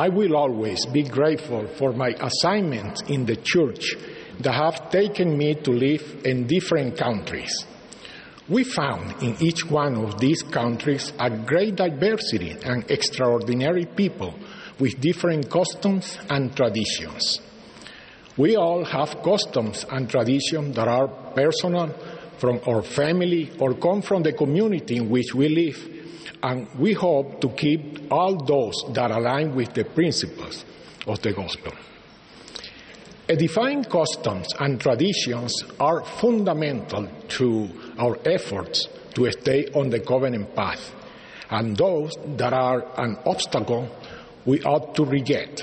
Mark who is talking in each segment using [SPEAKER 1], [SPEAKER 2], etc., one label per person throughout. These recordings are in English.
[SPEAKER 1] I will always be grateful for my assignments in the church that have taken me to live in different countries. We found in each one of these countries a great diversity and extraordinary people with different customs and traditions. We all have customs and traditions that are personal from our family or come from the community in which we live, and we hope to keep all those that align with the principles of the gospel. Edifying customs and traditions are fundamental to our efforts to stay on the covenant path, and those that are an obstacle we ought to reject.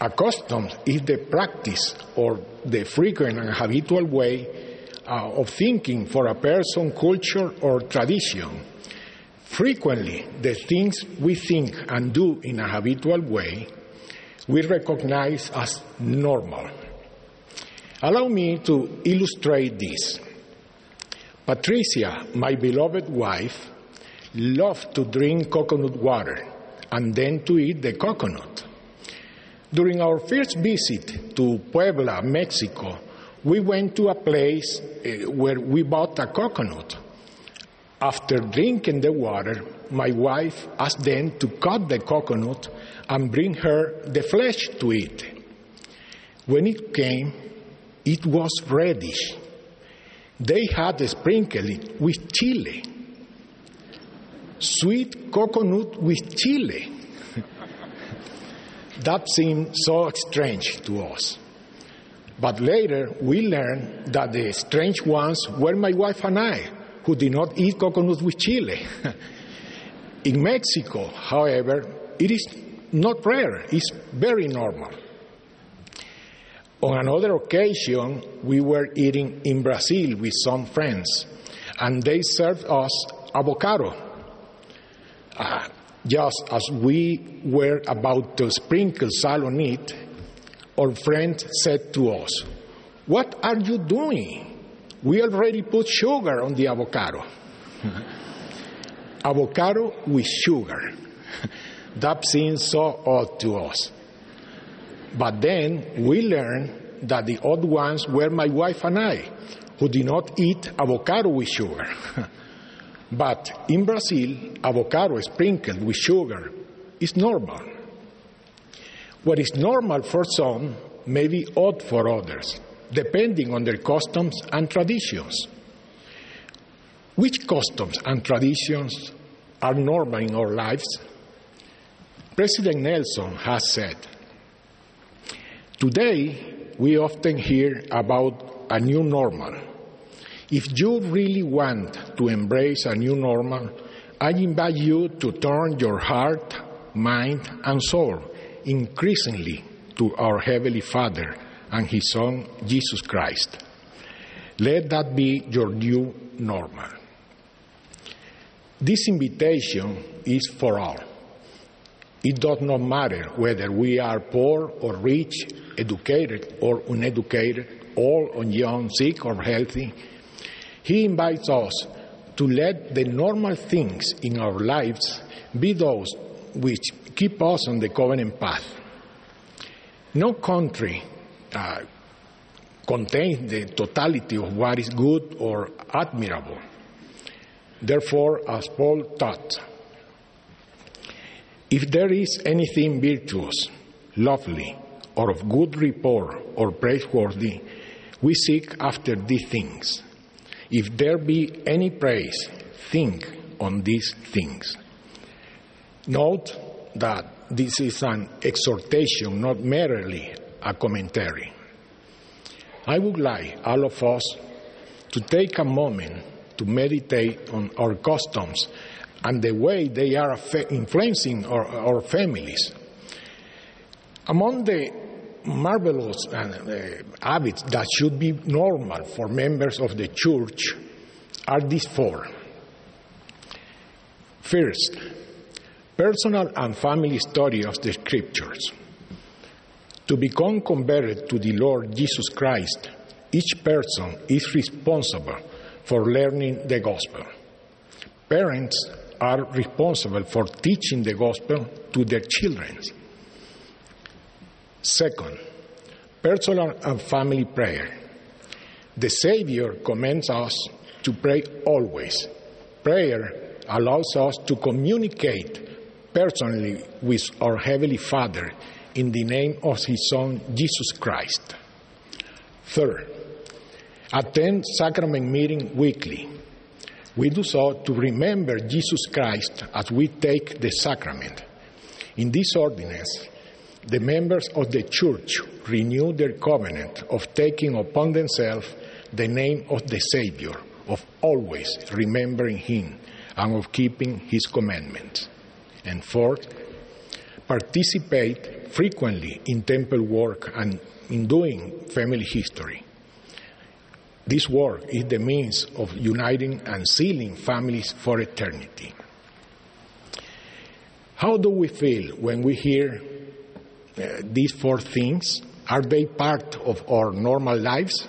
[SPEAKER 1] A custom is the practice or the frequent and habitual way uh, of thinking for a person, culture, or tradition. Frequently, the things we think and do in a habitual way we recognize as normal. Allow me to illustrate this. Patricia, my beloved wife, loved to drink coconut water and then to eat the coconut. During our first visit to Puebla, Mexico, we went to a place uh, where we bought a coconut. After drinking the water, my wife asked them to cut the coconut and bring her the flesh to eat. When it came, it was reddish. They had sprinkled it with chili. Sweet coconut with chili. that seemed so strange to us. But later we learned that the strange ones were my wife and I, who did not eat coconut with chili. In Mexico, however, it is not rare, it's very normal. On another occasion, we were eating in Brazil with some friends, and they served us avocado. Uh, just as we were about to sprinkle salt on it, our friend said to us, What are you doing? We already put sugar on the avocado. avocado with sugar. that seems so odd to us. But then we learned that the odd ones were my wife and I, who did not eat avocado with sugar. but in Brazil, avocado sprinkled with sugar is normal. What is normal for some may be odd for others, depending on their customs and traditions. Which customs and traditions are normal in our lives? President Nelson has said, Today, we often hear about a new normal. If you really want to embrace a new normal, I invite you to turn your heart, mind, and soul increasingly to our Heavenly Father and His Son, Jesus Christ. Let that be your new normal. This invitation is for all. It does not matter whether we are poor or rich, educated or uneducated, old or young, sick or healthy. He invites us to let the normal things in our lives be those which keep us on the covenant path. No country uh, contains the totality of what is good or admirable. Therefore, as Paul taught, if there is anything virtuous, lovely, or of good report, or praiseworthy, we seek after these things. If there be any praise, think on these things. Note that this is an exhortation, not merely a commentary. I would like all of us to take a moment to meditate on our customs and the way they are influencing our, our families. Among the marvelous uh, habits that should be normal for members of the church are these four. First, personal and family study of the scriptures. To become converted to the Lord Jesus Christ, each person is responsible for learning the gospel. Parents are responsible for teaching the gospel to their children. Second, personal and family prayer. The Savior commands us to pray always. Prayer allows us to communicate personally with our Heavenly Father in the name of His Son, Jesus Christ. Third, attend sacrament meeting weekly. We do so to remember Jesus Christ as we take the sacrament. In this ordinance, the members of the church renew their covenant of taking upon themselves the name of the Savior, of always remembering Him, and of keeping His commandments. And fourth, participate frequently in temple work and in doing family history. This work is the means of uniting and sealing families for eternity. How do we feel when we hear uh, these four things? Are they part of our normal lives?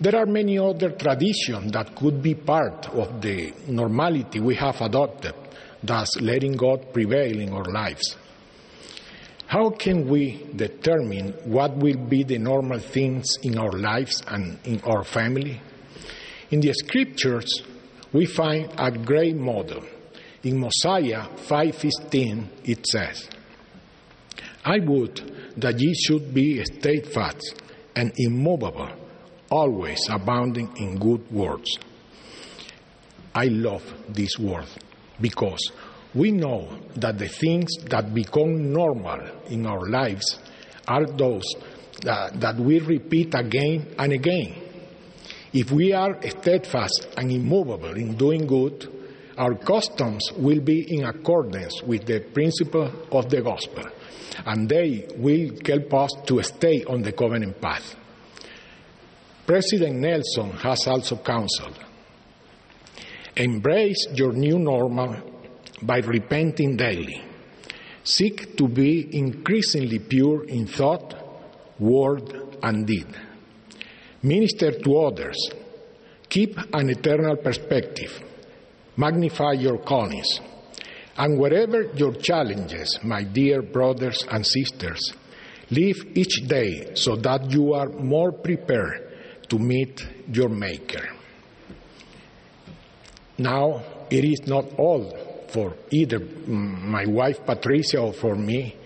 [SPEAKER 1] There are many other traditions that could be part of the normality we have adopted, thus letting God prevail in our lives. How can we determine what will be the normal things in our lives and in our family? In the scriptures, we find a great model. In Mosiah 5:15 it says, I would that ye should be steadfast and immovable, always abounding in good words. I love this word because we know that the things that become normal in our lives are those that, that we repeat again and again. If we are steadfast and immovable in doing good, our customs will be in accordance with the principle of the gospel, and they will help us to stay on the covenant path. President Nelson has also counseled embrace your new normal by repenting daily. Seek to be increasingly pure in thought, word, and deed. Minister to others. Keep an eternal perspective. Magnify your callings. And wherever your challenges, my dear brothers and sisters, live each day so that you are more prepared to meet your Maker. Now, it is not all for either my wife Patricia or for me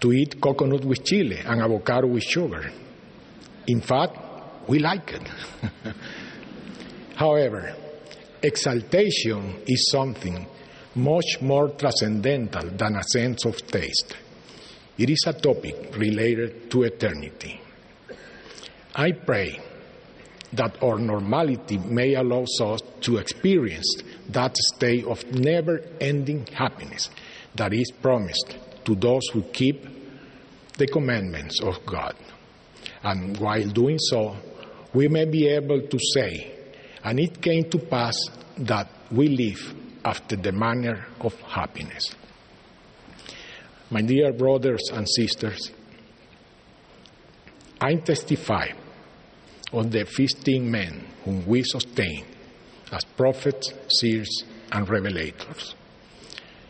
[SPEAKER 1] to eat coconut with chili and avocado with sugar. In fact, we like it. However, exaltation is something much more transcendental than a sense of taste. It is a topic related to eternity. I pray that our normality may allow us to experience that state of never ending happiness that is promised to those who keep the commandments of God. And while doing so, we may be able to say, and it came to pass that we live after the manner of happiness. My dear brothers and sisters, I testify of the 15 men whom we sustain as prophets, seers, and revelators,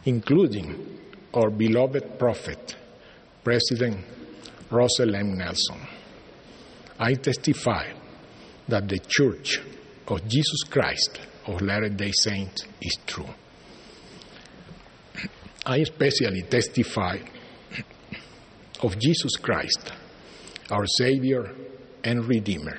[SPEAKER 1] including our beloved prophet, President Russell M. Nelson. I testify that the Church of Jesus Christ of Latter day Saints is true. I especially testify of Jesus Christ, our Savior and Redeemer